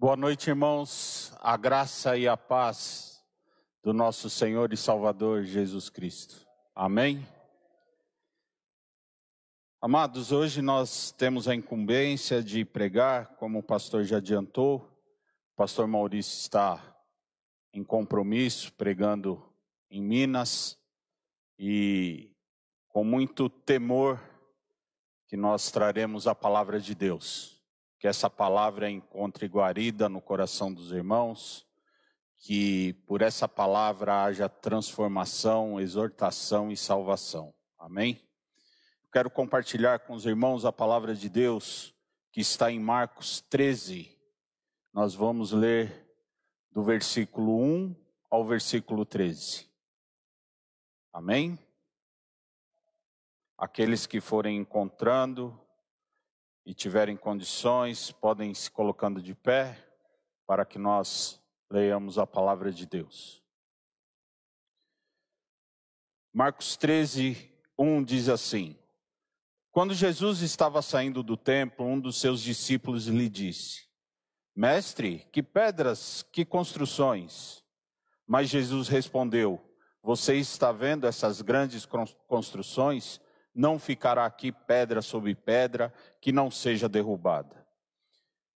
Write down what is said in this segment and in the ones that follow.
Boa noite, irmãos. A graça e a paz do nosso Senhor e Salvador Jesus Cristo. Amém? Amados, hoje nós temos a incumbência de pregar, como o pastor já adiantou. O pastor Maurício está em compromisso, pregando em Minas, e com muito temor que nós traremos a palavra de Deus que essa palavra encontre guarida no coração dos irmãos, que por essa palavra haja transformação, exortação e salvação. Amém? Quero compartilhar com os irmãos a palavra de Deus que está em Marcos 13. Nós vamos ler do versículo 1 ao versículo 13. Amém? Aqueles que forem encontrando, e tiverem condições, podem se colocando de pé para que nós leiamos a palavra de Deus. Marcos 13, 1 diz assim: Quando Jesus estava saindo do templo, um dos seus discípulos lhe disse: Mestre, que pedras, que construções. Mas Jesus respondeu: Você está vendo essas grandes construções? Não ficará aqui pedra sobre pedra que não seja derrubada.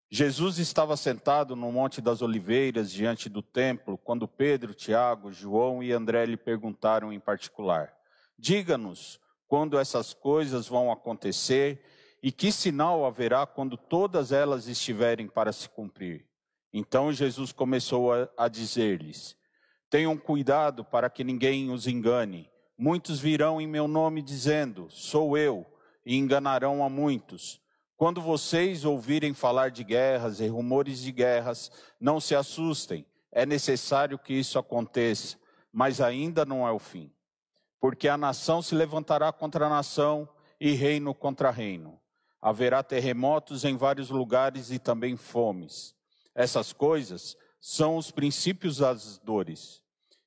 Jesus estava sentado no Monte das Oliveiras, diante do templo, quando Pedro, Tiago, João e André lhe perguntaram em particular: Diga-nos quando essas coisas vão acontecer e que sinal haverá quando todas elas estiverem para se cumprir. Então Jesus começou a, a dizer-lhes: Tenham cuidado para que ninguém os engane Muitos virão em meu nome dizendo: Sou eu, e enganarão a muitos. Quando vocês ouvirem falar de guerras e rumores de guerras, não se assustem. É necessário que isso aconteça, mas ainda não é o fim. Porque a nação se levantará contra a nação e reino contra reino. Haverá terremotos em vários lugares e também fomes. Essas coisas são os princípios das dores.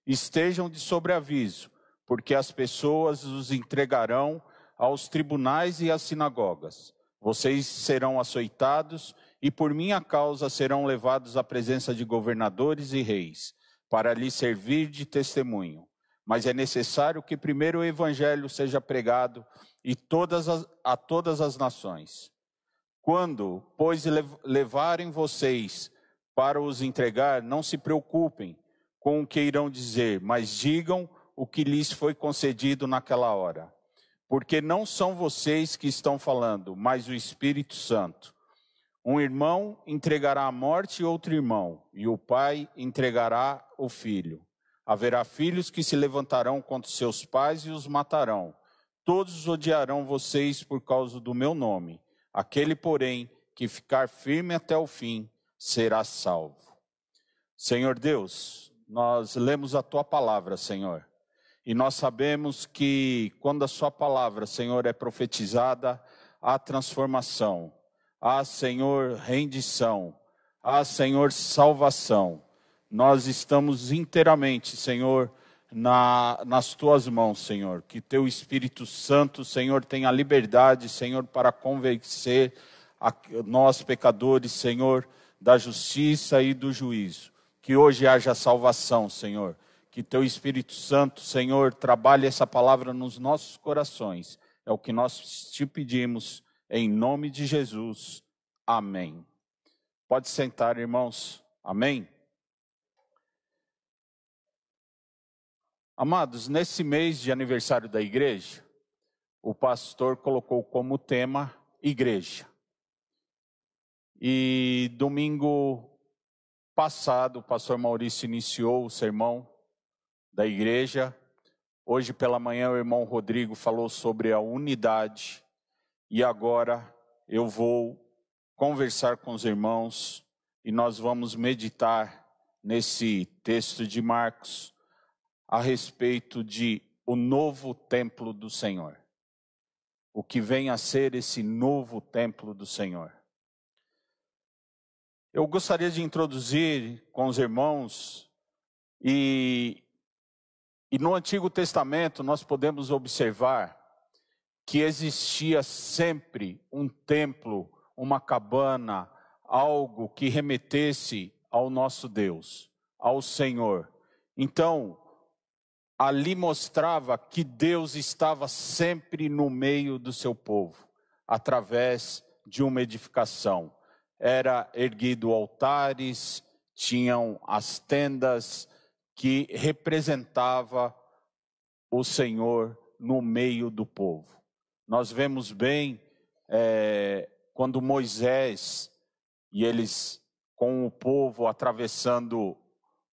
Estejam de sobreaviso porque as pessoas os entregarão aos tribunais e às sinagogas. Vocês serão açoitados e por minha causa serão levados à presença de governadores e reis, para lhes servir de testemunho. Mas é necessário que primeiro o evangelho seja pregado e todas as, a todas as nações. Quando, pois, levarem vocês para os entregar, não se preocupem com o que irão dizer, mas digam o que lhes foi concedido naquela hora. Porque não são vocês que estão falando, mas o Espírito Santo. Um irmão entregará a morte outro irmão, e o pai entregará o filho. Haverá filhos que se levantarão contra seus pais e os matarão. Todos odiarão vocês por causa do meu nome. Aquele, porém, que ficar firme até o fim, será salvo. Senhor Deus, nós lemos a tua palavra, Senhor. E nós sabemos que quando a Sua palavra, Senhor, é profetizada, há transformação, há, Senhor, rendição, há, Senhor, salvação. Nós estamos inteiramente, Senhor, na, nas tuas mãos, Senhor. Que teu Espírito Santo, Senhor, tenha liberdade, Senhor, para convencer a nós, pecadores, Senhor, da justiça e do juízo. Que hoje haja salvação, Senhor que teu Espírito Santo, Senhor, trabalhe essa palavra nos nossos corações. É o que nós te pedimos, em nome de Jesus. Amém. Pode sentar, irmãos. Amém. Amados, nesse mês de aniversário da igreja, o pastor colocou como tema igreja. E domingo passado, o pastor Maurício iniciou o sermão da igreja. Hoje pela manhã o irmão Rodrigo falou sobre a unidade e agora eu vou conversar com os irmãos e nós vamos meditar nesse texto de Marcos a respeito de o novo templo do Senhor. O que vem a ser esse novo templo do Senhor. Eu gostaria de introduzir com os irmãos e e no Antigo Testamento nós podemos observar que existia sempre um templo, uma cabana, algo que remetesse ao nosso Deus, ao Senhor. Então, ali mostrava que Deus estava sempre no meio do seu povo, através de uma edificação. Era erguido altares, tinham as tendas que representava o Senhor no meio do povo. Nós vemos bem é, quando Moisés e eles com o povo atravessando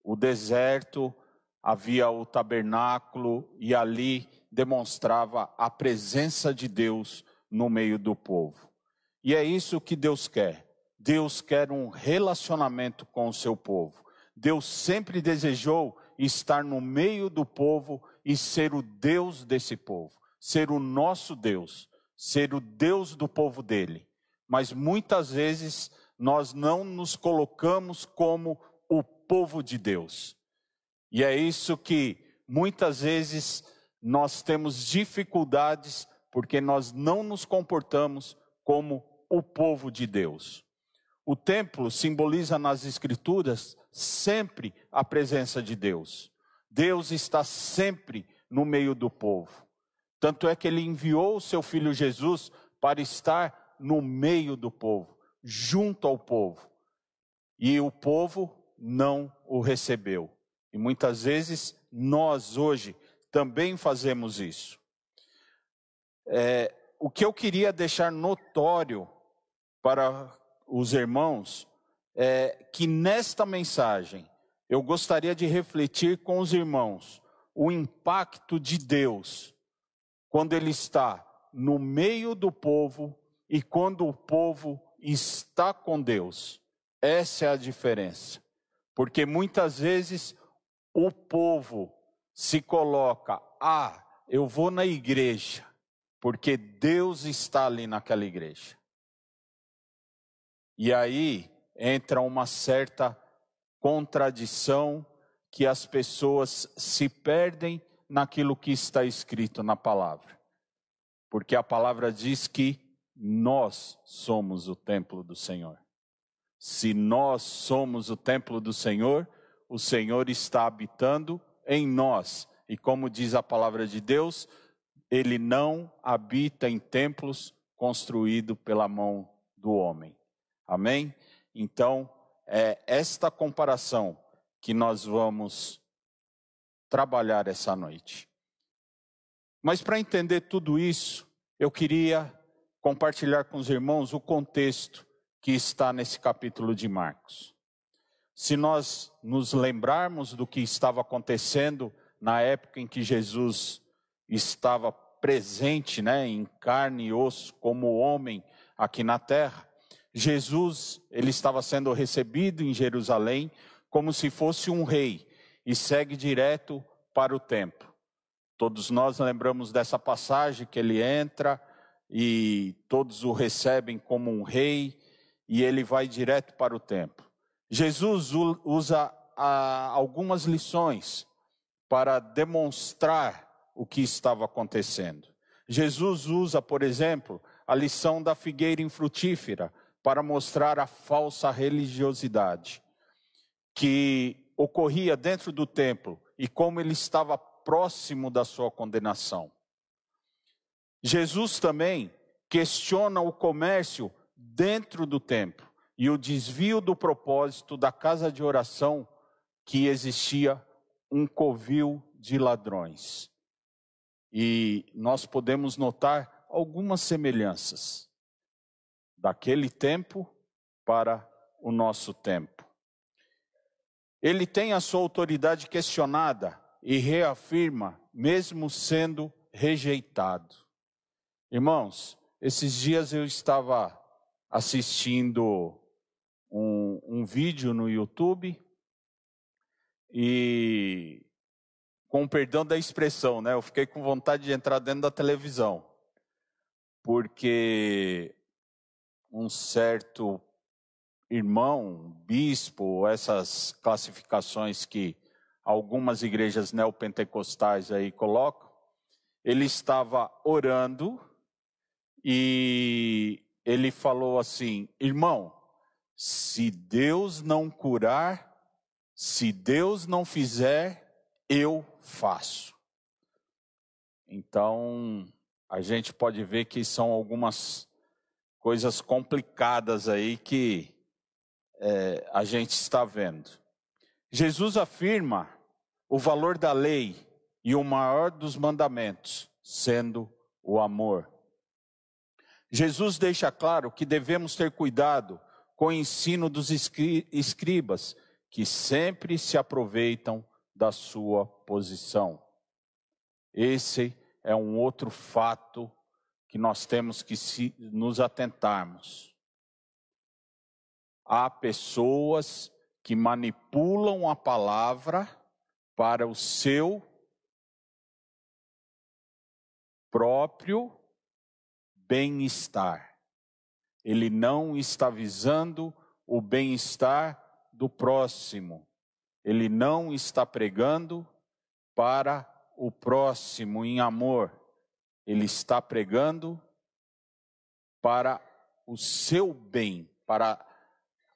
o deserto, havia o tabernáculo e ali demonstrava a presença de Deus no meio do povo. E é isso que Deus quer. Deus quer um relacionamento com o seu povo. Deus sempre desejou estar no meio do povo e ser o Deus desse povo, ser o nosso Deus, ser o Deus do povo dele. Mas muitas vezes nós não nos colocamos como o povo de Deus. E é isso que muitas vezes nós temos dificuldades porque nós não nos comportamos como o povo de Deus. O templo simboliza nas Escrituras sempre a presença de Deus. Deus está sempre no meio do povo. Tanto é que ele enviou o seu filho Jesus para estar no meio do povo, junto ao povo. E o povo não o recebeu. E muitas vezes nós hoje também fazemos isso. É, o que eu queria deixar notório para os irmãos é que nesta mensagem eu gostaria de refletir com os irmãos o impacto de Deus quando Ele está no meio do povo e quando o povo está com Deus. Essa é a diferença. Porque muitas vezes o povo se coloca, ah, eu vou na igreja, porque Deus está ali naquela igreja. E aí entra uma certa contradição que as pessoas se perdem naquilo que está escrito na palavra. Porque a palavra diz que nós somos o templo do Senhor. Se nós somos o templo do Senhor, o Senhor está habitando em nós. E como diz a palavra de Deus, ele não habita em templos construídos pela mão do homem. Amém? Então, é esta comparação que nós vamos trabalhar essa noite. Mas para entender tudo isso, eu queria compartilhar com os irmãos o contexto que está nesse capítulo de Marcos. Se nós nos lembrarmos do que estava acontecendo na época em que Jesus estava presente, né, em carne e osso, como homem aqui na terra, Jesus, ele estava sendo recebido em Jerusalém como se fosse um rei e segue direto para o templo. Todos nós lembramos dessa passagem que ele entra e todos o recebem como um rei e ele vai direto para o templo. Jesus usa algumas lições para demonstrar o que estava acontecendo. Jesus usa, por exemplo, a lição da figueira infrutífera para mostrar a falsa religiosidade que ocorria dentro do templo e como ele estava próximo da sua condenação. Jesus também questiona o comércio dentro do templo e o desvio do propósito da casa de oração que existia um covil de ladrões. E nós podemos notar algumas semelhanças daquele tempo para o nosso tempo. Ele tem a sua autoridade questionada e reafirma, mesmo sendo rejeitado. Irmãos, esses dias eu estava assistindo um, um vídeo no YouTube e, com perdão da expressão, né, eu fiquei com vontade de entrar dentro da televisão, porque um certo irmão, bispo, essas classificações que algumas igrejas neopentecostais aí colocam, ele estava orando e ele falou assim: irmão, Se Deus não curar, se Deus não fizer, eu faço. Então, a gente pode ver que são algumas coisas complicadas aí que é, a gente está vendo. Jesus afirma o valor da lei e o maior dos mandamentos, sendo o amor. Jesus deixa claro que devemos ter cuidado com o ensino dos escribas, que sempre se aproveitam da sua posição. Esse é um outro fato que nós temos que se, nos atentarmos. Há pessoas que manipulam a palavra para o seu próprio bem-estar. Ele não está visando o bem-estar do próximo. Ele não está pregando para o próximo em amor. Ele está pregando para o seu bem, para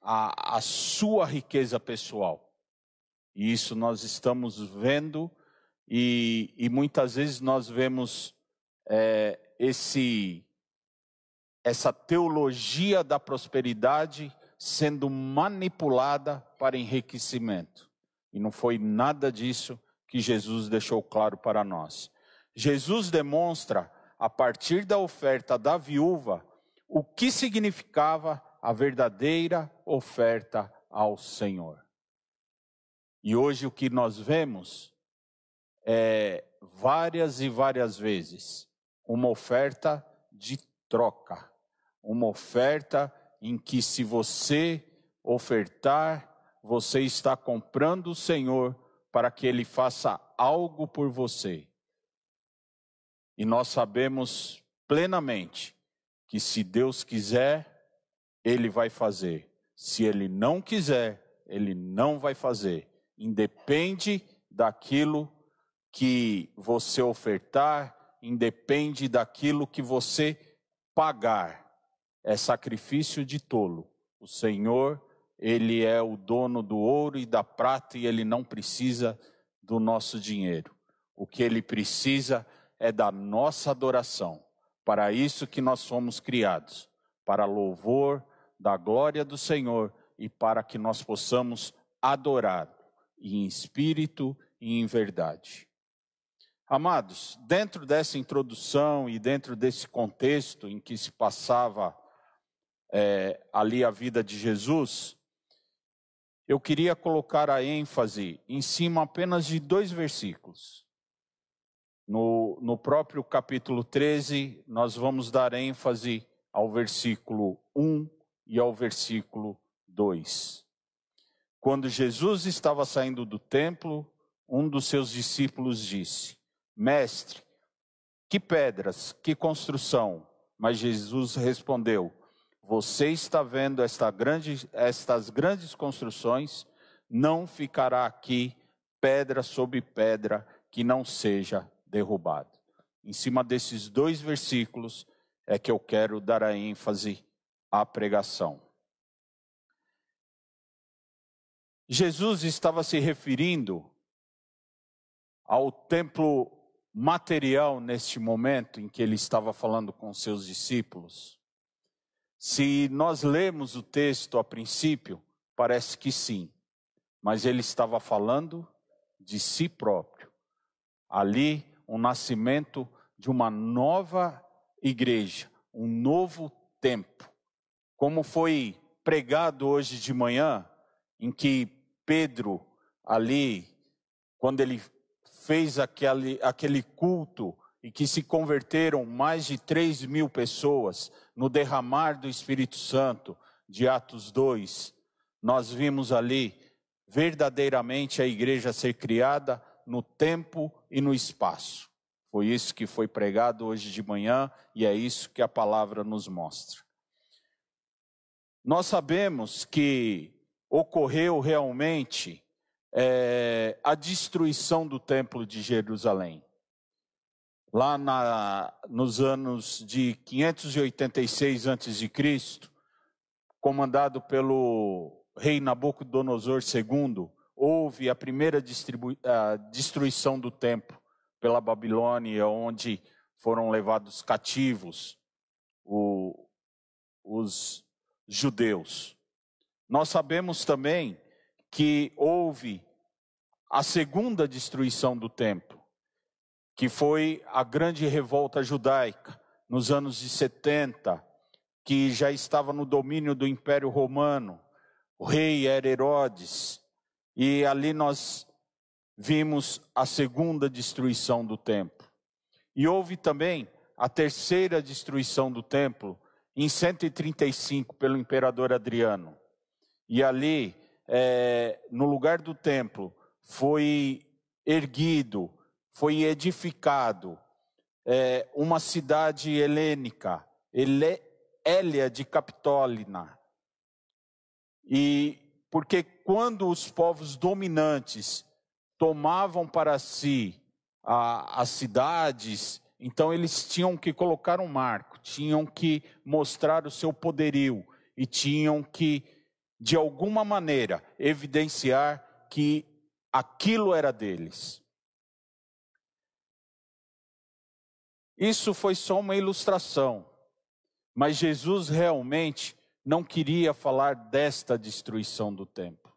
a, a sua riqueza pessoal. E isso nós estamos vendo, e, e muitas vezes nós vemos é, esse, essa teologia da prosperidade sendo manipulada para enriquecimento. E não foi nada disso que Jesus deixou claro para nós. Jesus demonstra, a partir da oferta da viúva, o que significava a verdadeira oferta ao Senhor. E hoje o que nós vemos é várias e várias vezes uma oferta de troca, uma oferta em que se você ofertar, você está comprando o Senhor para que ele faça algo por você. E nós sabemos plenamente que se Deus quiser, ele vai fazer. Se ele não quiser, ele não vai fazer. Independe daquilo que você ofertar, independe daquilo que você pagar. É sacrifício de tolo. O Senhor, ele é o dono do ouro e da prata e ele não precisa do nosso dinheiro. O que ele precisa é da nossa adoração. Para isso que nós fomos criados, para louvor, da glória do Senhor e para que nós possamos adorar em espírito e em verdade. Amados, dentro dessa introdução e dentro desse contexto em que se passava é, ali a vida de Jesus, eu queria colocar a ênfase em cima apenas de dois versículos. No, no próprio capítulo 13, nós vamos dar ênfase ao versículo 1 e ao versículo 2. Quando Jesus estava saindo do templo, um dos seus discípulos disse: Mestre, que pedras, que construção. Mas Jesus respondeu: Você está vendo esta grande, estas grandes construções? Não ficará aqui pedra sobre pedra que não seja derrubado. Em cima desses dois versículos é que eu quero dar a ênfase a pregação. Jesus estava se referindo ao templo material neste momento em que ele estava falando com seus discípulos. Se nós lemos o texto a princípio, parece que sim, mas ele estava falando de si próprio. Ali, o nascimento de uma nova igreja, um novo tempo. Como foi pregado hoje de manhã, em que Pedro, ali, quando ele fez aquele, aquele culto e que se converteram mais de 3 mil pessoas no derramar do Espírito Santo, de Atos 2, nós vimos ali verdadeiramente a igreja ser criada no tempo e no espaço. Foi isso que foi pregado hoje de manhã e é isso que a palavra nos mostra. Nós sabemos que ocorreu realmente é, a destruição do Templo de Jerusalém. Lá na, nos anos de 586 a.C., comandado pelo rei Nabucodonosor II, houve a primeira a destruição do templo pela Babilônia, onde foram levados cativos o, os judeus. Nós sabemos também que houve a segunda destruição do templo, que foi a grande revolta judaica nos anos de 70, que já estava no domínio do Império Romano. O rei era Herodes, e ali nós vimos a segunda destruição do templo. E houve também a terceira destruição do templo em 135 pelo imperador Adriano. E ali, é, no lugar do templo, foi erguido, foi edificado é, uma cidade helênica, Hélia de Capitólina. E porque quando os povos dominantes tomavam para si a, as cidades, então eles tinham que colocar um marco, tinham que mostrar o seu poderio e tinham que, de alguma maneira, evidenciar que aquilo era deles. Isso foi só uma ilustração, mas Jesus realmente não queria falar desta destruição do templo.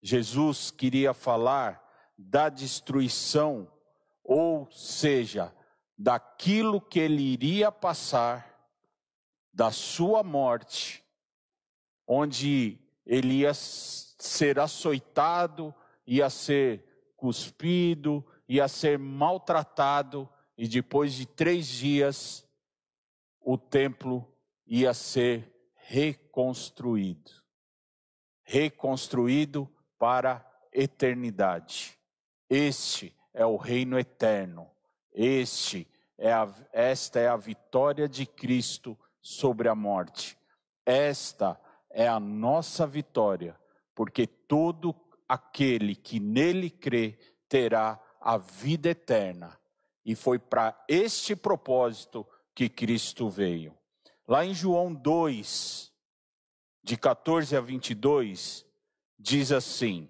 Jesus queria falar da destruição, ou seja, daquilo que ele iria passar, da sua morte, onde ele ia ser açoitado, ia ser cuspido, ia ser maltratado, e depois de três dias, o templo ia ser reconstruído reconstruído para a eternidade. Este é o reino eterno. Este é a, esta é a vitória de Cristo sobre a morte. Esta é a nossa vitória, porque todo aquele que nele crê terá a vida eterna. E foi para este propósito que Cristo veio. Lá em João 2, de 14 a 22, diz assim: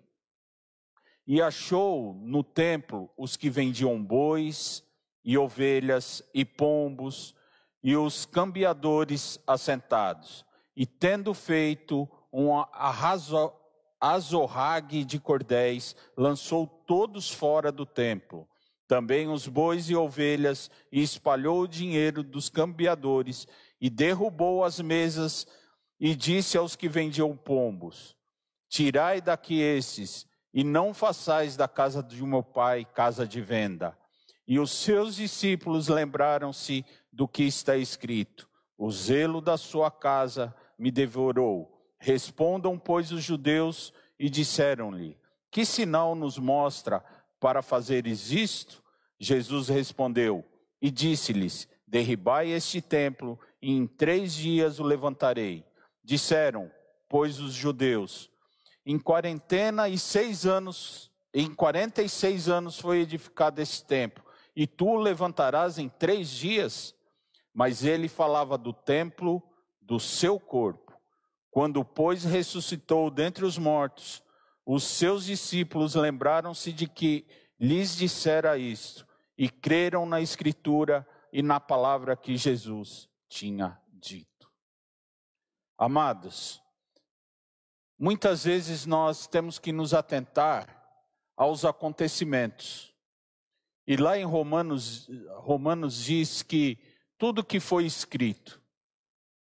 E achou no templo os que vendiam bois e ovelhas e pombos e os cambiadores assentados, e tendo feito um azorrague de cordéis, lançou todos fora do templo. Também os bois e ovelhas, e espalhou o dinheiro dos cambiadores, e derrubou as mesas, e disse aos que vendiam pombos: Tirai daqui esses, e não façais da casa de meu pai casa de venda. E os seus discípulos lembraram-se do que está escrito: O zelo da sua casa me devorou. Respondam, pois, os judeus, e disseram-lhe: Que sinal nos mostra para fazeres isto? Jesus respondeu e disse-lhes: Derribai este templo, em três dias o levantarei. Disseram, pois, os judeus: Em quarentena e seis anos, em quarenta e seis anos foi edificado este templo, e tu o levantarás em três dias? Mas ele falava do templo do seu corpo. Quando, pois, ressuscitou dentre os mortos, os seus discípulos lembraram-se de que lhes dissera isto e creram na Escritura e na palavra que Jesus tinha dito. Amados, muitas vezes nós temos que nos atentar aos acontecimentos. E lá em Romanos, Romanos diz que tudo que foi escrito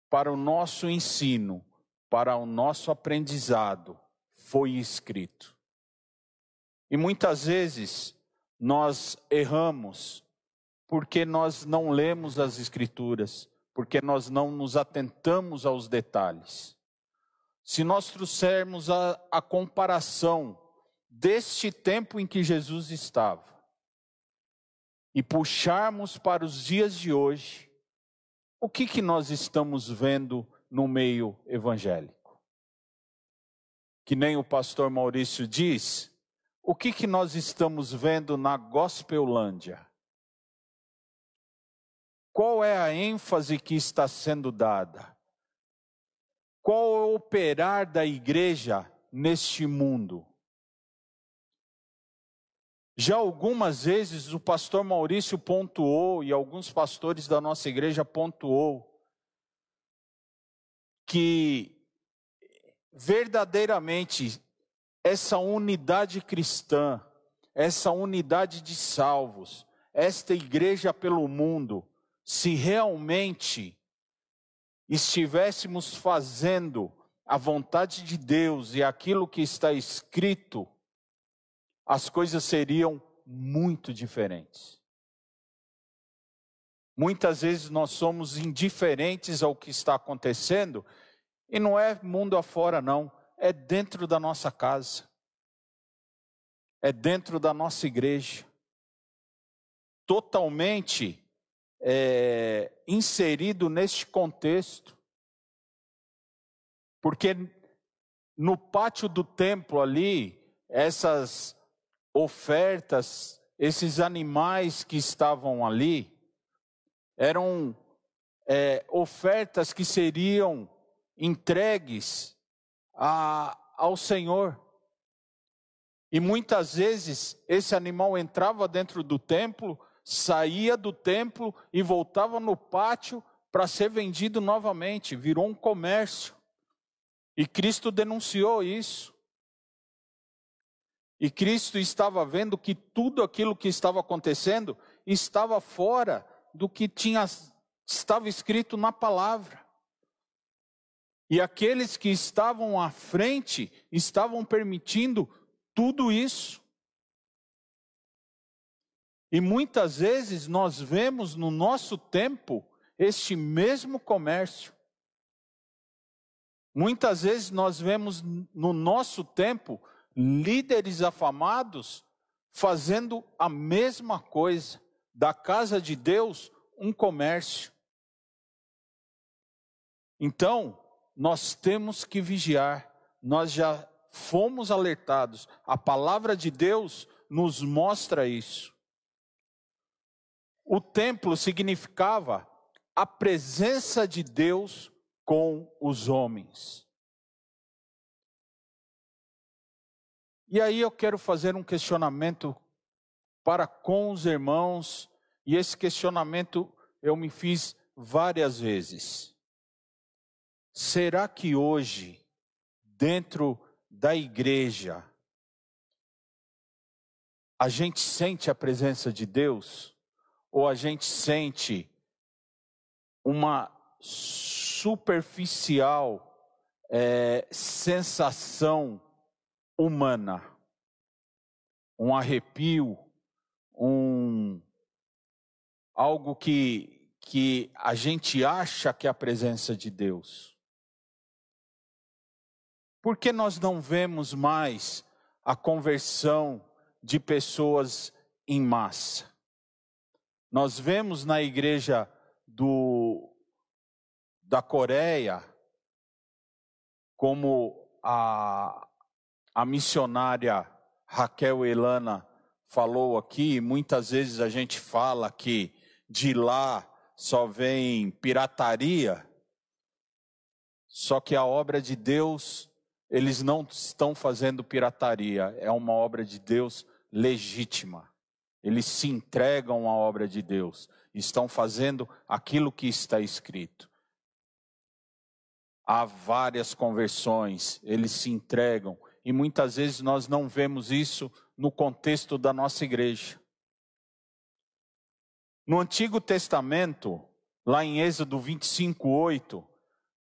para o nosso ensino, para o nosso aprendizado, foi escrito. E muitas vezes nós erramos porque nós não lemos as Escrituras, porque nós não nos atentamos aos detalhes. Se nós trouxermos a, a comparação deste tempo em que Jesus estava e puxarmos para os dias de hoje, o que, que nós estamos vendo no meio evangélico? Que nem o pastor Maurício diz, o que, que nós estamos vendo na Gospelândia? Qual é a ênfase que está sendo dada? qual é o operar da igreja neste mundo? Já algumas vezes o pastor Maurício pontuou e alguns pastores da nossa igreja pontuou que verdadeiramente essa unidade cristã, essa unidade de salvos, esta igreja pelo mundo, se realmente estivéssemos fazendo a vontade de Deus e aquilo que está escrito, as coisas seriam muito diferentes. Muitas vezes nós somos indiferentes ao que está acontecendo, e não é mundo afora, não, é dentro da nossa casa, é dentro da nossa igreja, totalmente é, inserido neste contexto, porque no pátio do templo ali, essas ofertas, esses animais que estavam ali, eram é, ofertas que seriam entregues a, ao Senhor. E muitas vezes esse animal entrava dentro do templo, saía do templo e voltava no pátio para ser vendido novamente, virou um comércio. E Cristo denunciou isso. E Cristo estava vendo que tudo aquilo que estava acontecendo estava fora do que tinha, estava escrito na palavra. E aqueles que estavam à frente estavam permitindo tudo isso. E muitas vezes nós vemos no nosso tempo este mesmo comércio. Muitas vezes nós vemos no nosso tempo líderes afamados fazendo a mesma coisa, da casa de Deus um comércio. Então, nós temos que vigiar, nós já fomos alertados, a palavra de Deus nos mostra isso. O templo significava a presença de Deus com os homens. E aí eu quero fazer um questionamento para com os irmãos, e esse questionamento eu me fiz várias vezes. Será que hoje, dentro da igreja, a gente sente a presença de Deus? Ou a gente sente uma superficial é, sensação humana, um arrepio, um algo que que a gente acha que é a presença de Deus. Por que nós não vemos mais a conversão de pessoas em massa? Nós vemos na igreja do da Coreia como a a missionária Raquel Elana falou aqui, muitas vezes a gente fala que de lá só vem pirataria, só que a obra de Deus, eles não estão fazendo pirataria, é uma obra de Deus legítima. Eles se entregam à obra de Deus, estão fazendo aquilo que está escrito. Há várias conversões, eles se entregam, e muitas vezes nós não vemos isso no contexto da nossa igreja. No Antigo Testamento, lá em Êxodo 25, 8,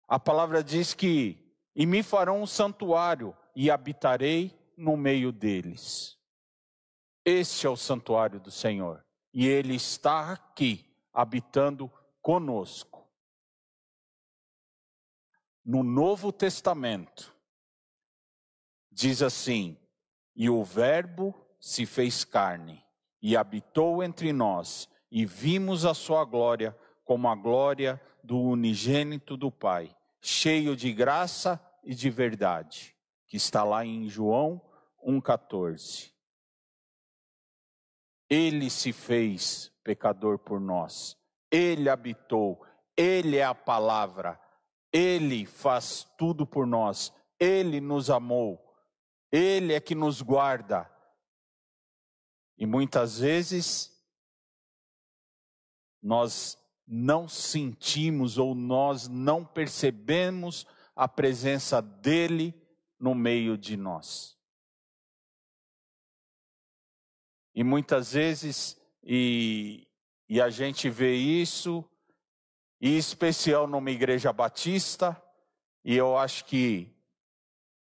a palavra diz que: E me farão um santuário, e habitarei no meio deles. Este é o santuário do Senhor, e Ele está aqui, habitando conosco. No Novo Testamento, diz assim: E o Verbo se fez carne e habitou entre nós, e vimos a sua glória como a glória do unigênito do Pai, cheio de graça e de verdade, que está lá em João 1,14. Ele se fez pecador por nós, ele habitou, ele é a palavra, Ele faz tudo por nós, Ele nos amou, Ele é que nos guarda. E muitas vezes nós não sentimos ou nós não percebemos a presença dele no meio de nós. E muitas vezes, e, e a gente vê isso, e especial numa igreja batista, e eu acho que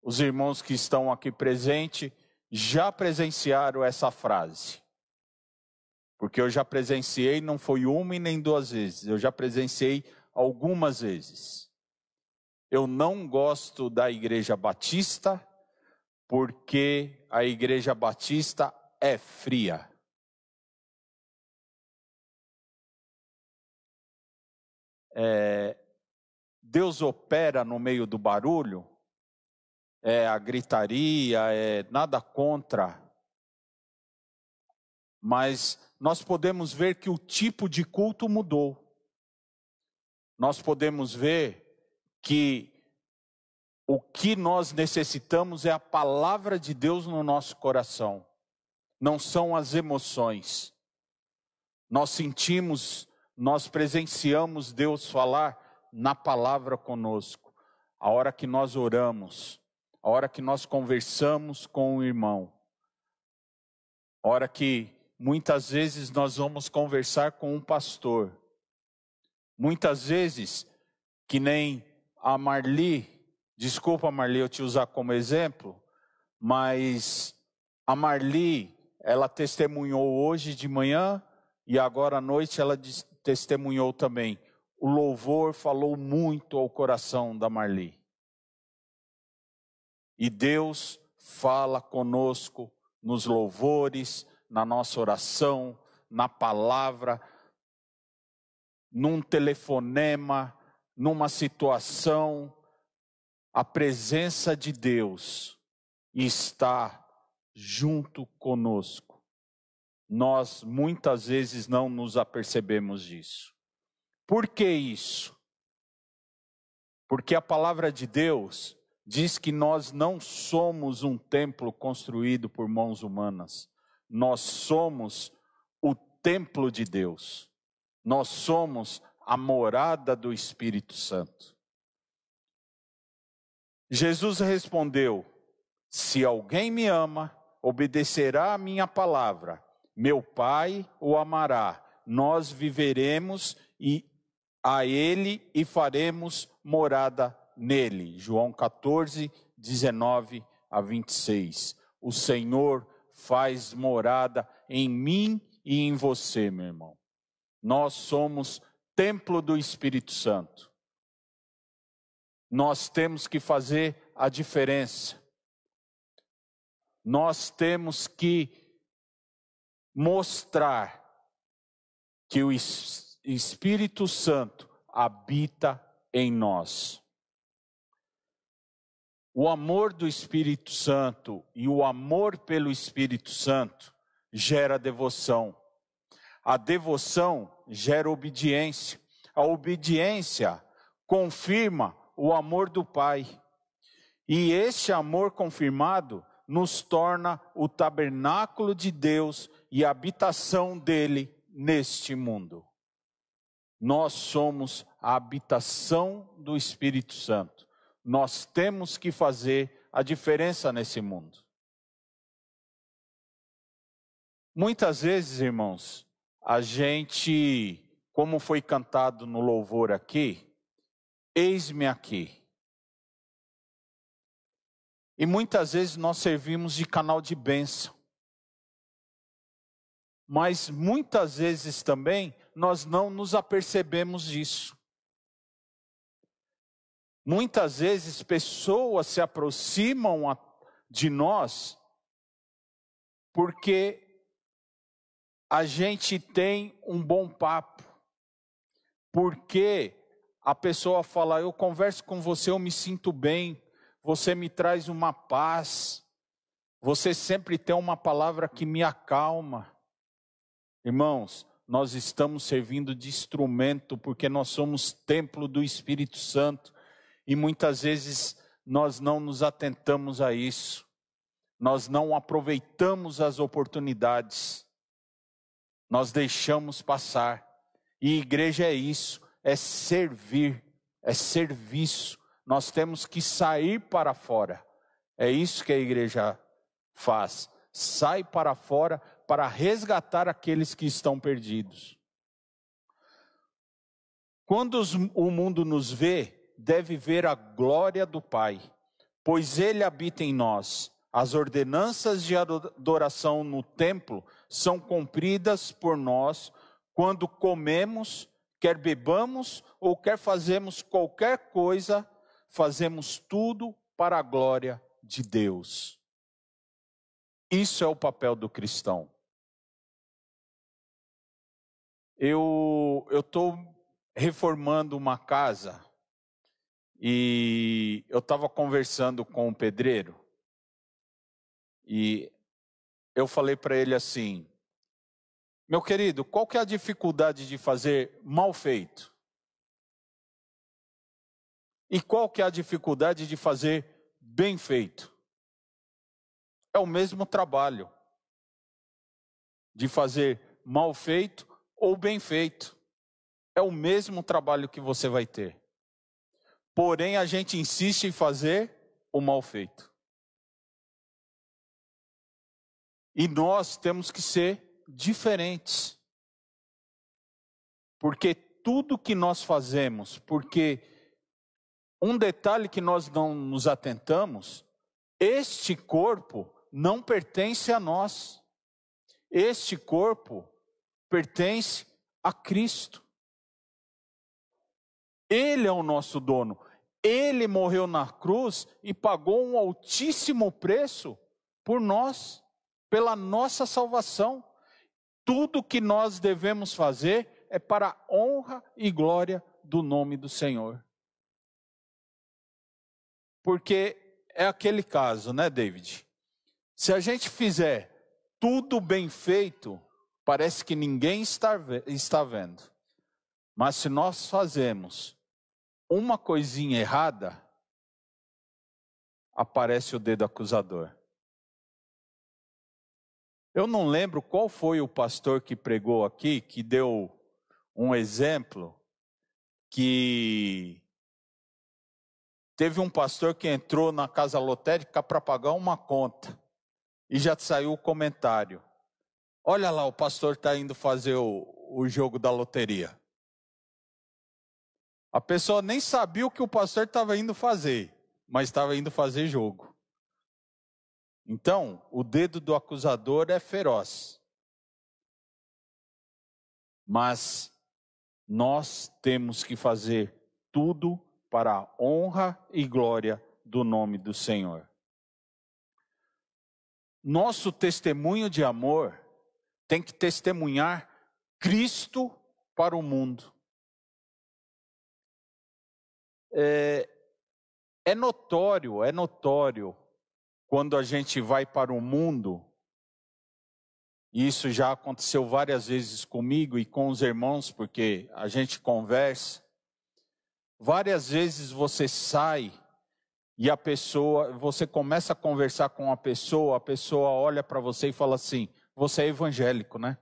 os irmãos que estão aqui presentes já presenciaram essa frase. Porque eu já presenciei, não foi uma e nem duas vezes, eu já presenciei algumas vezes. Eu não gosto da igreja batista, porque a igreja batista é fria. É, Deus opera no meio do barulho, é a gritaria, é nada contra, mas nós podemos ver que o tipo de culto mudou. Nós podemos ver que o que nós necessitamos é a palavra de Deus no nosso coração, não são as emoções. Nós sentimos, nós presenciamos Deus falar na palavra conosco, a hora que nós oramos, a hora que nós conversamos com o irmão, a hora que Muitas vezes nós vamos conversar com um pastor. Muitas vezes, que nem a Marli, desculpa Marli eu te usar como exemplo, mas a Marli, ela testemunhou hoje de manhã e agora à noite ela testemunhou também. O louvor falou muito ao coração da Marli. E Deus fala conosco nos louvores, na nossa oração, na palavra, num telefonema, numa situação, a presença de Deus está junto conosco. Nós muitas vezes não nos apercebemos disso. Por que isso? Porque a palavra de Deus diz que nós não somos um templo construído por mãos humanas. Nós somos o templo de Deus. Nós somos a morada do Espírito Santo. Jesus respondeu: Se alguém me ama, obedecerá a minha palavra. Meu Pai o amará. Nós viveremos e a ele e faremos morada nele. João 14, 19 a 26. O Senhor faz morada em mim e em você, meu irmão. Nós somos templo do Espírito Santo. Nós temos que fazer a diferença. Nós temos que mostrar que o Espírito Santo habita em nós. O amor do Espírito Santo e o amor pelo Espírito Santo gera devoção. A devoção gera obediência. A obediência confirma o amor do Pai. E este amor confirmado nos torna o tabernáculo de Deus e a habitação dele neste mundo. Nós somos a habitação do Espírito Santo nós temos que fazer a diferença nesse mundo. Muitas vezes, irmãos, a gente, como foi cantado no louvor aqui, eis-me aqui. E muitas vezes nós servimos de canal de bênção. Mas muitas vezes também nós não nos apercebemos disso. Muitas vezes pessoas se aproximam de nós porque a gente tem um bom papo, porque a pessoa fala: Eu converso com você, eu me sinto bem, você me traz uma paz, você sempre tem uma palavra que me acalma. Irmãos, nós estamos servindo de instrumento porque nós somos templo do Espírito Santo E muitas vezes nós não nos atentamos a isso, nós não aproveitamos as oportunidades, nós deixamos passar. E igreja é isso, é servir, é serviço. Nós temos que sair para fora. É isso que a igreja faz. Sai para fora para resgatar aqueles que estão perdidos. Quando o mundo nos vê, deve ver a glória do Pai, pois Ele habita em nós. As ordenanças de adoração no templo são cumpridas por nós quando comemos, quer bebamos ou quer fazemos qualquer coisa, fazemos tudo para a glória de Deus. Isso é o papel do cristão. Eu estou reformando uma casa e eu estava conversando com o pedreiro e eu falei para ele assim: Meu querido, qual que é a dificuldade de fazer mal feito? E qual que é a dificuldade de fazer bem feito? É o mesmo trabalho de fazer mal feito ou bem feito. É o mesmo trabalho que você vai ter. Porém, a gente insiste em fazer o mal feito. E nós temos que ser diferentes. Porque tudo que nós fazemos, porque um detalhe que nós não nos atentamos, este corpo não pertence a nós. Este corpo pertence a Cristo. Ele é o nosso dono. Ele morreu na cruz e pagou um altíssimo preço por nós, pela nossa salvação. Tudo que nós devemos fazer é para a honra e glória do nome do Senhor. Porque é aquele caso, né, David? Se a gente fizer tudo bem feito, parece que ninguém está, vendo. Mas se nós fazemos uma coisinha errada, aparece o dedo acusador. Eu não lembro qual foi o pastor que pregou aqui, que deu um exemplo, que teve um pastor que entrou na casa lotérica para pagar uma conta e já saiu o comentário. Olha lá, o pastor está indo fazer o, o jogo da loteria. A pessoa nem sabia o que o pastor estava indo fazer, mas estava indo fazer jogo. Então, o dedo do acusador é feroz. Mas nós temos que fazer tudo para a honra e glória do nome do Senhor. Nosso testemunho de amor tem que testemunhar Cristo para o mundo. É, é notório, é notório, quando a gente vai para o mundo, e isso já aconteceu várias vezes comigo e com os irmãos, porque a gente conversa. Várias vezes você sai e a pessoa, você começa a conversar com a pessoa, a pessoa olha para você e fala assim: você é evangélico, né?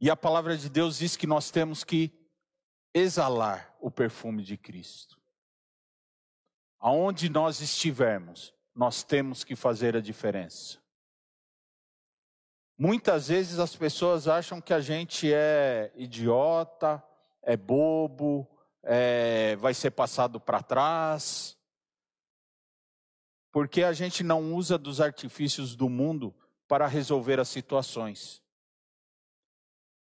E a palavra de Deus diz que nós temos que exalar o perfume de Cristo. Aonde nós estivermos, nós temos que fazer a diferença. Muitas vezes as pessoas acham que a gente é idiota, é bobo, é, vai ser passado para trás porque a gente não usa dos artifícios do mundo para resolver as situações.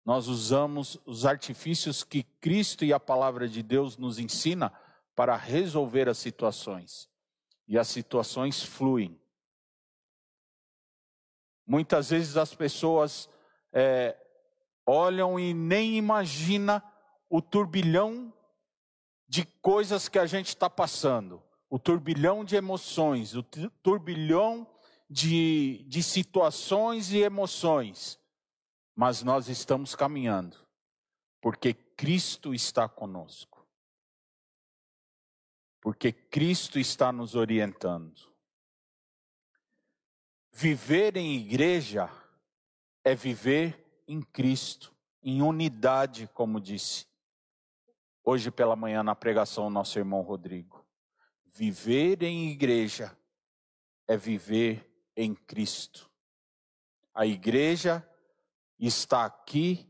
Nós usamos os artifícios que Cristo e a palavra de Deus nos ensina para resolver as situações. E as situações fluem. Muitas vezes as pessoas é, olham e nem imagina o turbilhão de coisas que a gente está passando o turbilhão de emoções, o turbilhão de, de situações e emoções, mas nós estamos caminhando, porque Cristo está conosco. Porque Cristo está nos orientando. Viver em igreja é viver em Cristo, em unidade, como disse hoje pela manhã na pregação nosso irmão Rodrigo. Viver em igreja é viver em Cristo. A igreja está aqui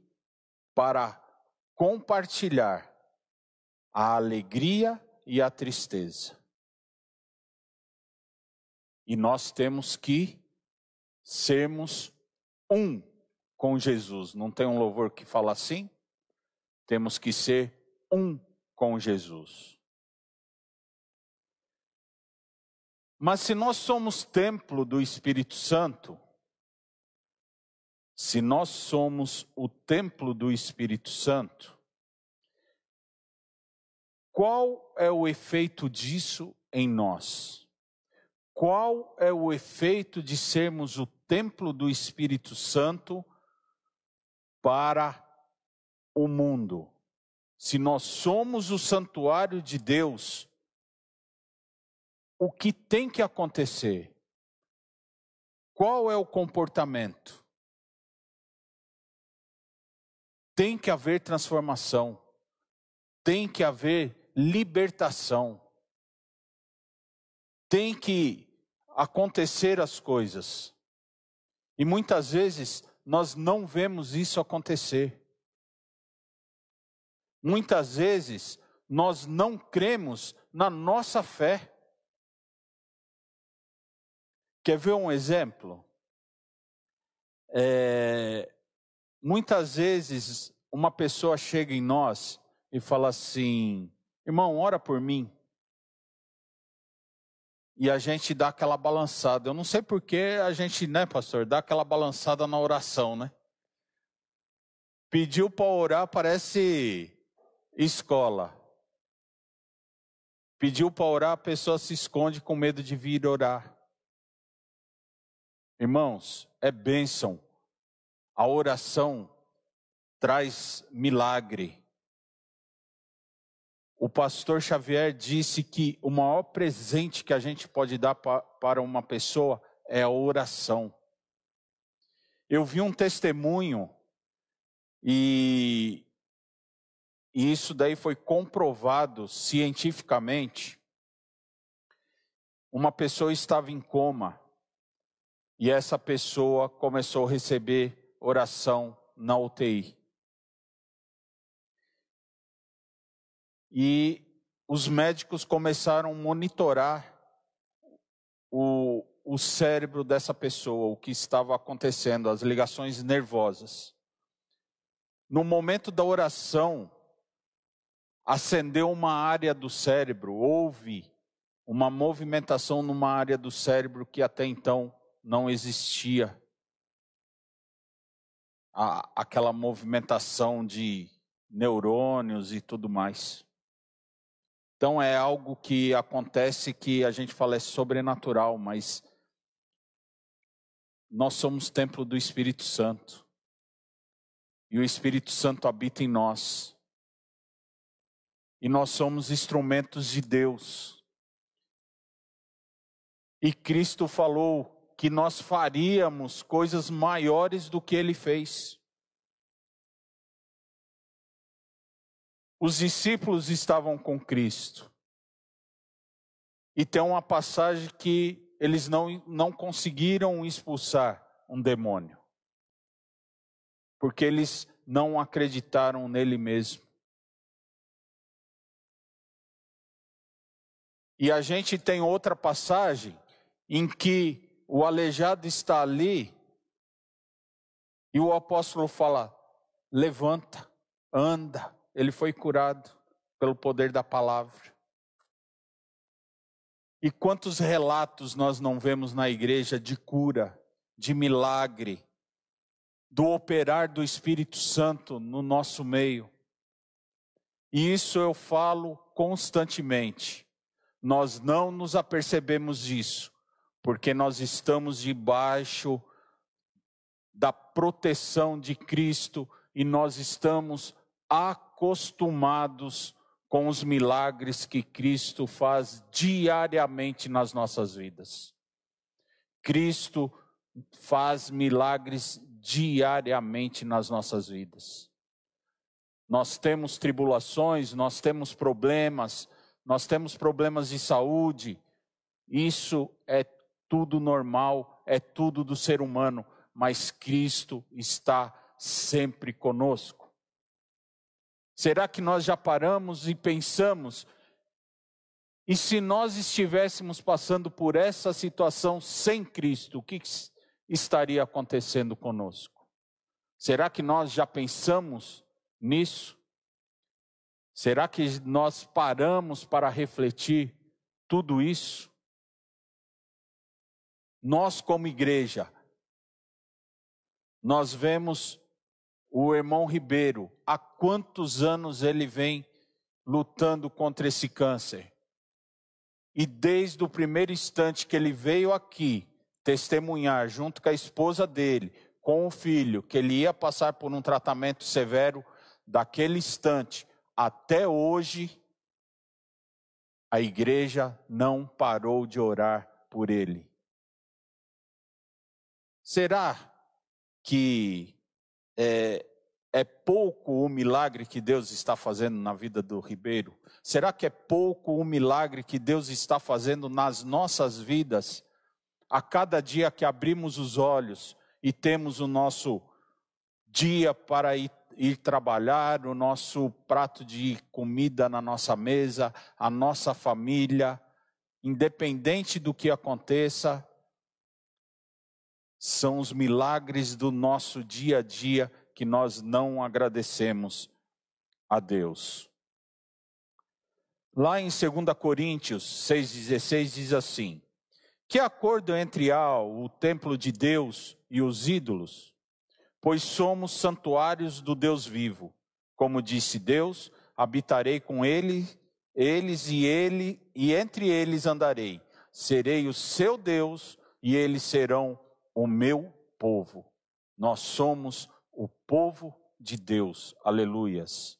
para compartilhar a alegria e a tristeza. E nós temos que sermos um com Jesus. Não tem um louvor que fala assim? Temos que ser um com Jesus. Mas se nós somos templo do Espírito Santo, se nós somos o templo do Espírito Santo, qual é o efeito disso em nós? Qual é o efeito de sermos o templo do Espírito Santo para o mundo? Se nós somos o santuário de Deus, o que tem que acontecer? Qual é o comportamento? Tem que haver transformação, tem que haver libertação, tem que acontecer as coisas. E muitas vezes nós não vemos isso acontecer. Muitas vezes nós não cremos na nossa fé. Quer ver um exemplo? É, muitas vezes uma pessoa chega em nós e fala assim: irmão, ora por mim. E a gente dá aquela balançada. Eu não sei por que a gente, né, pastor, dá aquela balançada na oração, né? Pediu para orar, parece escola. Pediu para orar, a pessoa se esconde com medo de vir orar. Irmãos, é bênção. A oração traz milagre. O pastor Xavier disse que o maior presente que a gente pode dar para uma pessoa é a oração. Eu vi um testemunho e, isso daí foi comprovado cientificamente. Uma pessoa estava em coma e essa pessoa começou a receber oração na UTI. E os médicos começaram a monitorar o, o cérebro dessa pessoa, o que estava acontecendo, as ligações nervosas. No momento da oração, acendeu uma área do cérebro, houve uma movimentação numa área do cérebro que até então não existia a, aquela movimentação de neurônios e tudo mais. Então é algo que acontece que a gente fala é sobrenatural, mas nós somos templo do Espírito Santo. E o Espírito Santo habita em nós. E nós somos instrumentos de Deus. E Cristo falou que nós faríamos coisas maiores do que ele fez. Os discípulos estavam com Cristo. E tem uma passagem que eles não, não conseguiram expulsar um demônio. Porque eles não acreditaram nele mesmo. E a gente tem outra passagem em que o aleijado está ali e o apóstolo fala: levanta, anda. Ele foi curado pelo poder da palavra. E quantos relatos nós não vemos na igreja de cura, de milagre, do operar do Espírito Santo no nosso meio? E isso eu falo constantemente. Nós não nos apercebemos disso, porque nós estamos debaixo da proteção de Cristo e nós estamos acostumados com os milagres que Cristo faz diariamente nas nossas vidas. Cristo faz milagres diariamente nas nossas vidas. Nós temos tribulações, nós temos problemas, nós temos problemas de saúde. Isso é tudo normal, é tudo do ser humano, mas Cristo está sempre conosco. Será que nós já paramos e pensamos? E se nós estivéssemos passando por essa situação sem Cristo, o que estaria acontecendo conosco? Será que nós já pensamos nisso? Será que nós paramos para refletir tudo isso? Nós, como igreja, nós vemos o irmão Ribeiro, há quantos anos ele vem lutando contra esse câncer? E desde o primeiro instante que ele veio aqui testemunhar, junto com a esposa dele, com o filho, que ele ia passar por um tratamento severo, daquele instante até hoje, a igreja não parou de orar por ele. Será que é, é pouco o milagre que Deus está fazendo na vida do Ribeiro? Será que é pouco o milagre que Deus está fazendo nas nossas vidas? A cada dia que abrimos os olhos e temos o nosso dia para ir, ir trabalhar, o nosso prato de comida na nossa mesa, a nossa família, independente do que aconteça, são os milagres do nosso dia a dia que nós não agradecemos a Deus. Lá em 2 Coríntios 6,16 diz assim: Que acordo entre há o templo de Deus e os ídolos? Pois somos santuários do Deus vivo. Como disse Deus, habitarei com ele, eles e ele, e entre eles andarei. Serei o seu Deus e eles serão o meu povo. Nós somos o povo de Deus. Aleluias.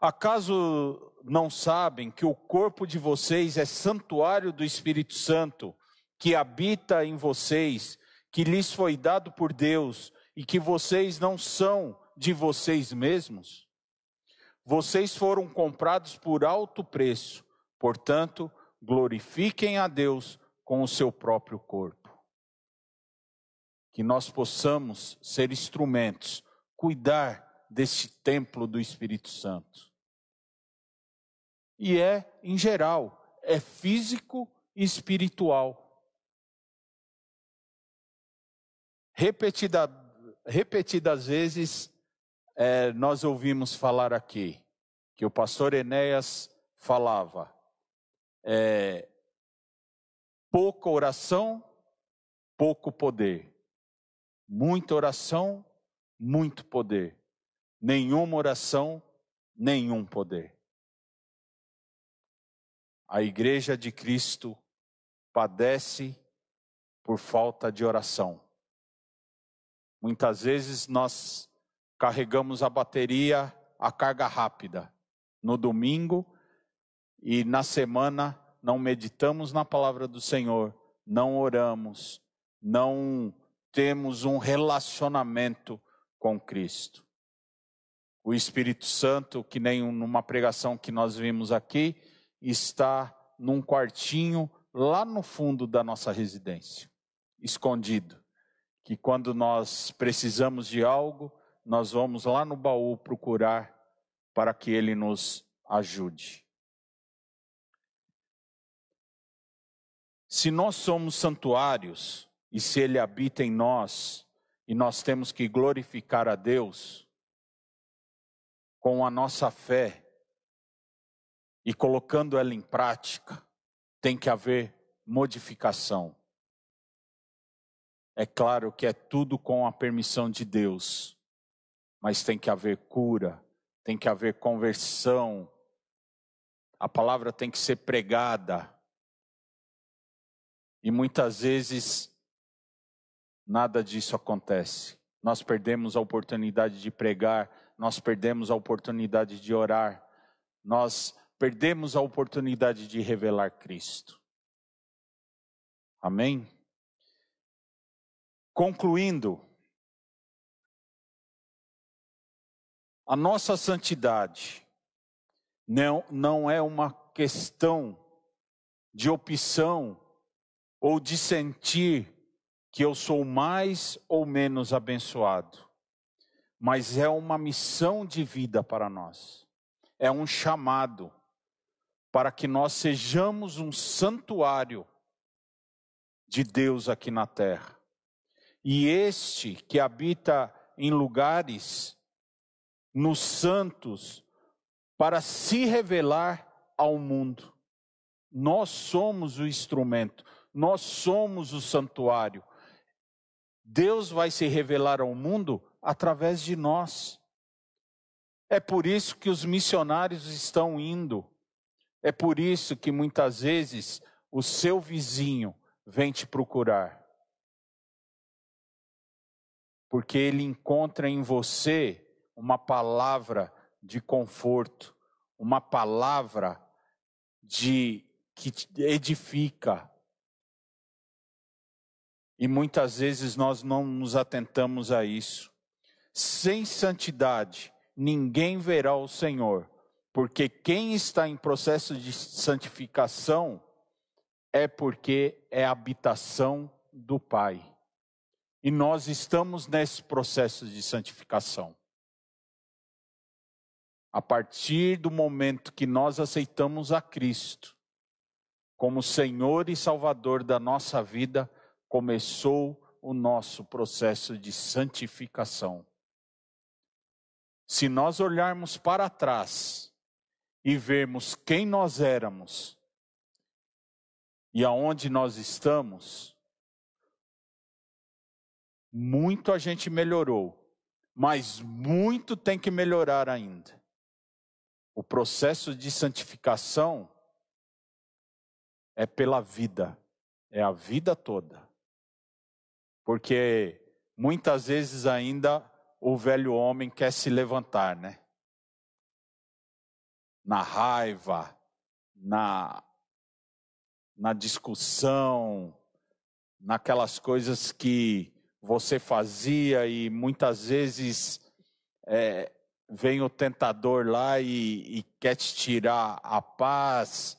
Acaso não sabem que o corpo de vocês é santuário do Espírito Santo, que habita em vocês, que lhes foi dado por Deus e que vocês não são de vocês mesmos? Vocês foram comprados por alto preço, portanto, glorifiquem a Deus com o seu próprio corpo que nós possamos ser instrumentos, cuidar desse templo do Espírito Santo. E é, em geral, é físico e espiritual. Repetida, repetidas vezes é, nós ouvimos falar aqui que o pastor Enéas falava é, pouca oração, pouco poder. Muita oração, muito poder. Nenhuma oração, nenhum poder. A igreja de Cristo padece por falta de oração. Muitas vezes nós carregamos a bateria a carga rápida no domingo e na semana não meditamos na palavra do Senhor, não oramos, não temos um relacionamento com Cristo. O Espírito Santo, que nem numa pregação que nós vimos aqui, está num quartinho lá no fundo da nossa residência, escondido. Que quando nós precisamos de algo, nós vamos lá no baú procurar para que ele nos ajude. Se nós somos santuários, e se Ele habita em nós, e nós temos que glorificar a Deus com a nossa fé e colocando ela em prática, tem que haver modificação. É claro que é tudo com a permissão de Deus, mas tem que haver cura, tem que haver conversão, a palavra tem que ser pregada. E muitas vezes Nada disso acontece. Nós perdemos a oportunidade de pregar, nós perdemos a oportunidade de orar, nós perdemos a oportunidade de revelar Cristo. Amém? Concluindo, a nossa santidade não, não é uma questão de opção ou de sentir que eu sou mais ou menos abençoado, mas é uma missão de vida para nós, é um chamado para que nós sejamos um santuário de Deus aqui na terra. E este que habita em lugares, nos santos, para se revelar ao mundo. Nós somos o instrumento, nós somos o santuário. Deus vai se revelar ao mundo através de nós. É por isso que os missionários estão indo. É por isso que muitas vezes o seu vizinho vem te procurar. Porque ele encontra em você uma palavra de conforto, uma palavra de que edifica. E muitas vezes nós não nos atentamos a isso. Sem santidade, ninguém verá o Senhor, porque quem está em processo de santificação é porque é habitação do Pai. E nós estamos nesse processo de santificação. A partir do momento que nós aceitamos a Cristo como Senhor e Salvador da nossa vida, começou o nosso processo de santificação. Se nós olharmos para trás e vermos quem nós éramos e aonde nós estamos, muito a gente melhorou, mas muito tem que melhorar ainda. O processo de santificação é pela vida, é a vida toda. Porque muitas vezes ainda o velho homem quer se levantar, né? Na raiva, na, na discussão, naquelas coisas que você fazia e muitas vezes é, vem o tentador lá e, e quer te tirar a paz.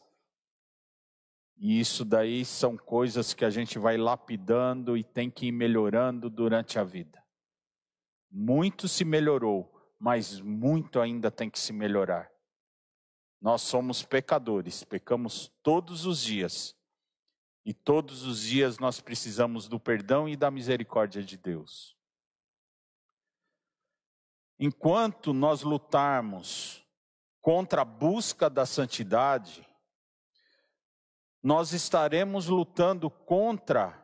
E isso daí são coisas que a gente vai lapidando e tem que ir melhorando durante a vida. Muito se melhorou, mas muito ainda tem que se melhorar. Nós somos pecadores, pecamos todos os dias. E todos os dias nós precisamos do perdão e da misericórdia de Deus. Enquanto nós lutarmos contra a busca da santidade, nós estaremos lutando contra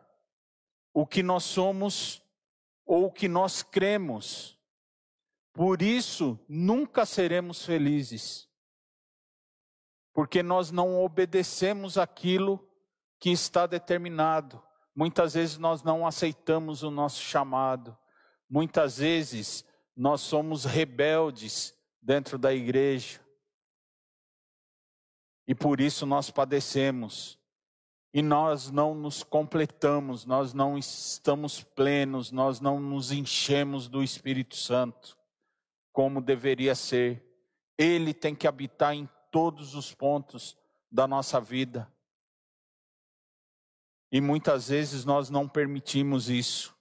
o que nós somos ou o que nós cremos. Por isso, nunca seremos felizes, porque nós não obedecemos aquilo que está determinado. Muitas vezes nós não aceitamos o nosso chamado, muitas vezes nós somos rebeldes dentro da igreja. E por isso nós padecemos. E nós não nos completamos, nós não estamos plenos, nós não nos enchemos do Espírito Santo como deveria ser. Ele tem que habitar em todos os pontos da nossa vida. E muitas vezes nós não permitimos isso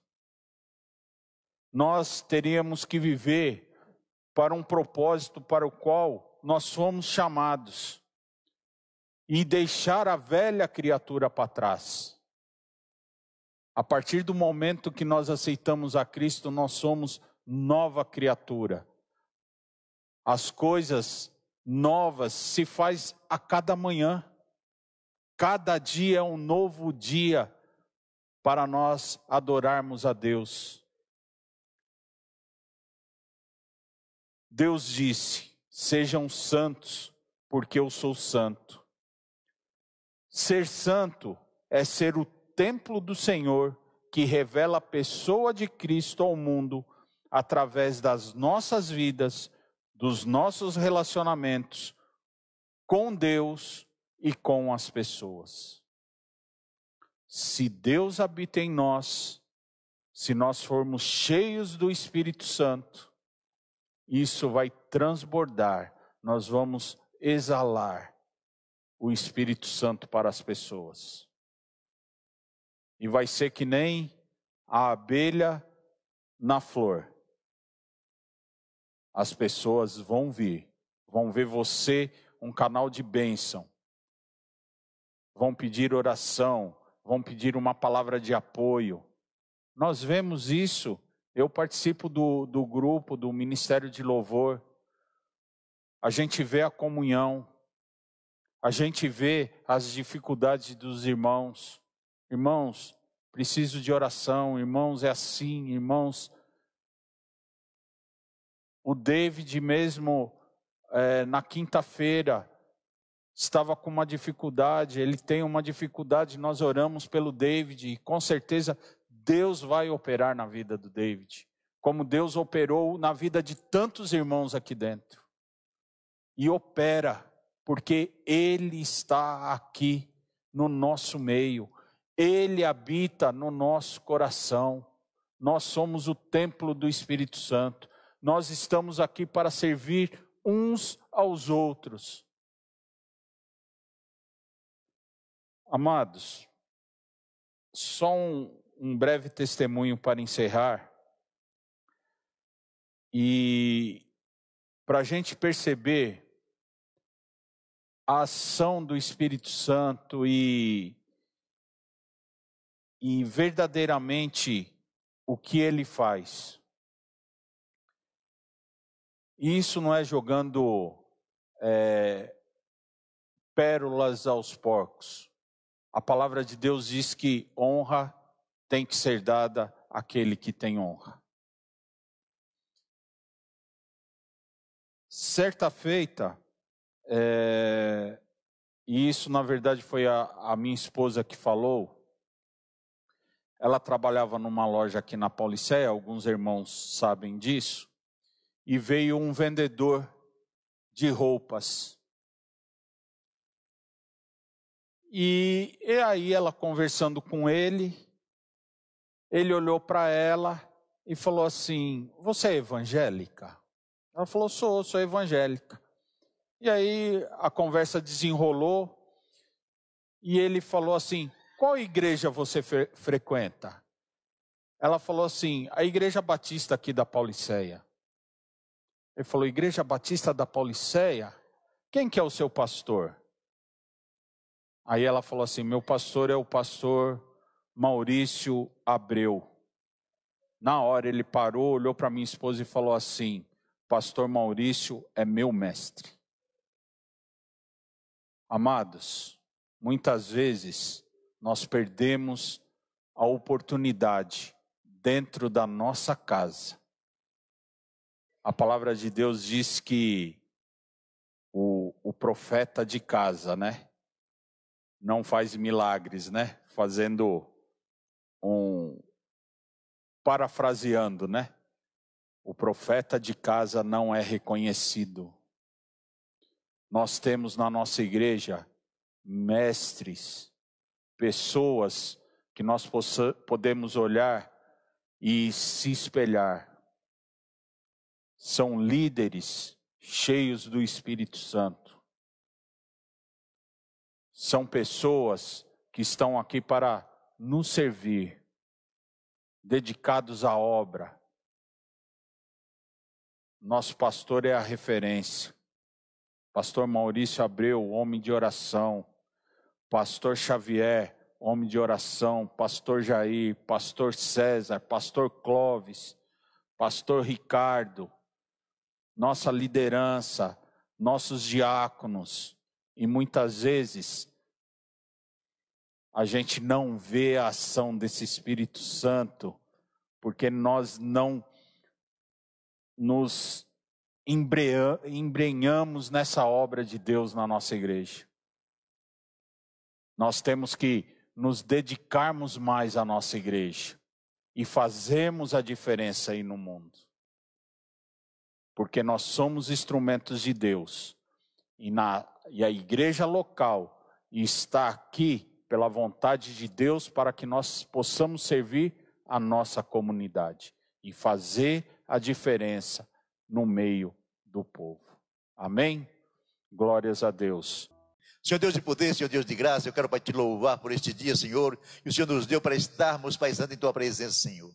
nós teríamos que viver para um propósito para o qual nós fomos chamados e deixar a velha criatura para trás. A partir do momento que nós aceitamos a Cristo, nós somos nova criatura. As coisas novas se faz a cada manhã. Cada dia é um novo dia para nós adorarmos a Deus. Deus disse: Sejam santos, porque eu sou santo. Ser santo é ser o templo do Senhor que revela a pessoa de Cristo ao mundo através das nossas vidas, dos nossos relacionamentos com Deus e com as pessoas. Se Deus habita em nós, se nós formos cheios do Espírito Santo, isso vai transbordar, nós vamos exalar o Espírito Santo para as pessoas. E vai ser que nem a abelha na flor. As pessoas vão vir, vão ver você um canal de bênção, vão pedir oração, vão pedir uma palavra de apoio. Nós vemos isso. Eu participo do, do grupo do Ministério de Louvor. A gente vê a comunhão, a gente vê as dificuldades dos irmãos. Irmãos, preciso de oração, irmãos, é assim, irmãos. O David mesmo, é, na quinta-feira, estava com uma dificuldade, ele tem uma dificuldade, nós oramos pelo David, e com certeza Deus vai operar na vida do David, como Deus operou na vida de tantos irmãos aqui dentro. E opera, porque Ele está aqui no nosso meio, ele habita no nosso coração. Nós somos o templo do Espírito Santo. Nós estamos aqui para servir uns aos outros. Amados, só um, um breve testemunho para encerrar. E para a gente perceber a ação do Espírito Santo e e verdadeiramente o que ele faz. E isso não é jogando é, pérolas aos porcos. A palavra de Deus diz que honra tem que ser dada àquele que tem honra. Certa feita, é, e isso na verdade foi a, a minha esposa que falou, ela trabalhava numa loja aqui na Pauliceia, alguns irmãos sabem disso, e veio um vendedor de roupas. E, e aí ela conversando com ele, ele olhou para ela e falou assim: Você é evangélica? Ela falou: Sou, sou evangélica. E aí a conversa desenrolou e ele falou assim: qual igreja você fre frequenta? Ela falou assim: a igreja batista aqui da Pauliceia. Ele falou: igreja batista da Pauliceia? Quem que é o seu pastor? Aí ela falou assim: meu pastor é o pastor Maurício Abreu. Na hora ele parou, olhou para minha esposa e falou assim: Pastor Maurício é meu mestre. Amados, muitas vezes nós perdemos a oportunidade dentro da nossa casa. A palavra de Deus diz que o, o profeta de casa, né? Não faz milagres, né? Fazendo um. Parafraseando, né? O profeta de casa não é reconhecido. Nós temos na nossa igreja mestres pessoas que nós possa, podemos olhar e se espelhar. São líderes cheios do Espírito Santo. São pessoas que estão aqui para nos servir, dedicados à obra. Nosso pastor é a referência. Pastor Maurício Abreu, homem de oração, Pastor Xavier, homem de oração, Pastor Jair, Pastor César, Pastor Clóvis, Pastor Ricardo, nossa liderança, nossos diáconos, e muitas vezes a gente não vê a ação desse Espírito Santo, porque nós não nos embrenhamos nessa obra de Deus na nossa igreja. Nós temos que nos dedicarmos mais à nossa igreja e fazermos a diferença aí no mundo. porque nós somos instrumentos de Deus. E, na, e a igreja local está aqui pela vontade de Deus para que nós possamos servir a nossa comunidade e fazer a diferença no meio do povo. Amém? Glórias a Deus. Senhor Deus de poder, Senhor Deus de graça, eu quero para te louvar por este dia, Senhor, que o Senhor nos deu para estarmos paisando em tua presença, Senhor.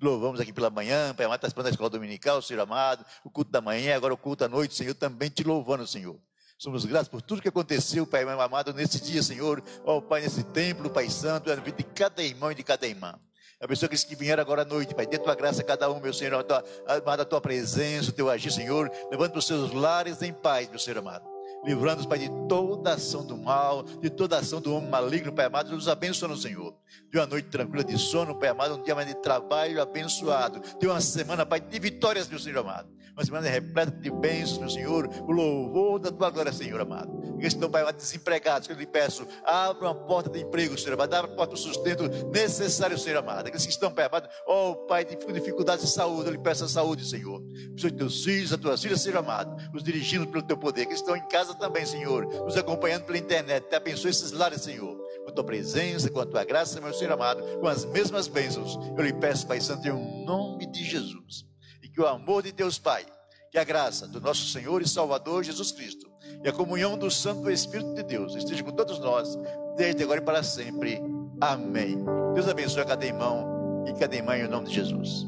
Louvamos aqui pela manhã, Pai amado, está da escola dominical, Senhor amado, o culto da manhã, agora o culto da noite, Senhor, também te louvando, Senhor. Somos gratos por tudo que aconteceu, Pai amado, nesse dia, Senhor. Ó Pai, nesse templo, Pai Santo, na vida de cada irmão e de cada irmã. Abençoa aqueles que vieram agora à noite, Pai. Dê tua graça a cada um, meu Senhor. Amado, a tua presença, o teu agir, Senhor. Levando para os seus lares em paz, meu Senhor amado livrando-nos, Pai, de toda ação do mal, de toda ação do homem maligno, Pai amado, nos abençoa, Senhor. De uma noite tranquila de sono, Pai amado, um dia mais de trabalho abençoado. De uma semana, Pai, de vitórias, meu Senhor amado. Uma semana repleta de bênçãos, meu Senhor, o louvor da tua glória, Senhor amado. Que estão, Pai desempregados, que eu lhe peço, abra uma porta de emprego, Senhor amado, abra uma porta do sustento necessário, Senhor amado. Aqueles que estão, Pai amado, ó oh, Pai, com dificuldades de saúde, eu lhe peço a saúde, Senhor. De teus filhos, as tuas filhas, Senhor amado, os dirigindo pelo teu poder, que estão em casa também, Senhor, nos acompanhando pela internet. Te abençoe esses lares, Senhor, com a tua presença, com a tua graça, meu Senhor amado, com as mesmas bênçãos. Eu lhe peço, Pai Santo, em nome de Jesus. E que o amor de Deus, Pai, que a graça do nosso Senhor e Salvador Jesus Cristo e a comunhão do Santo Espírito de Deus esteja com todos nós, desde agora e para sempre. Amém. Deus abençoe cada irmão e cada irmã em nome de Jesus.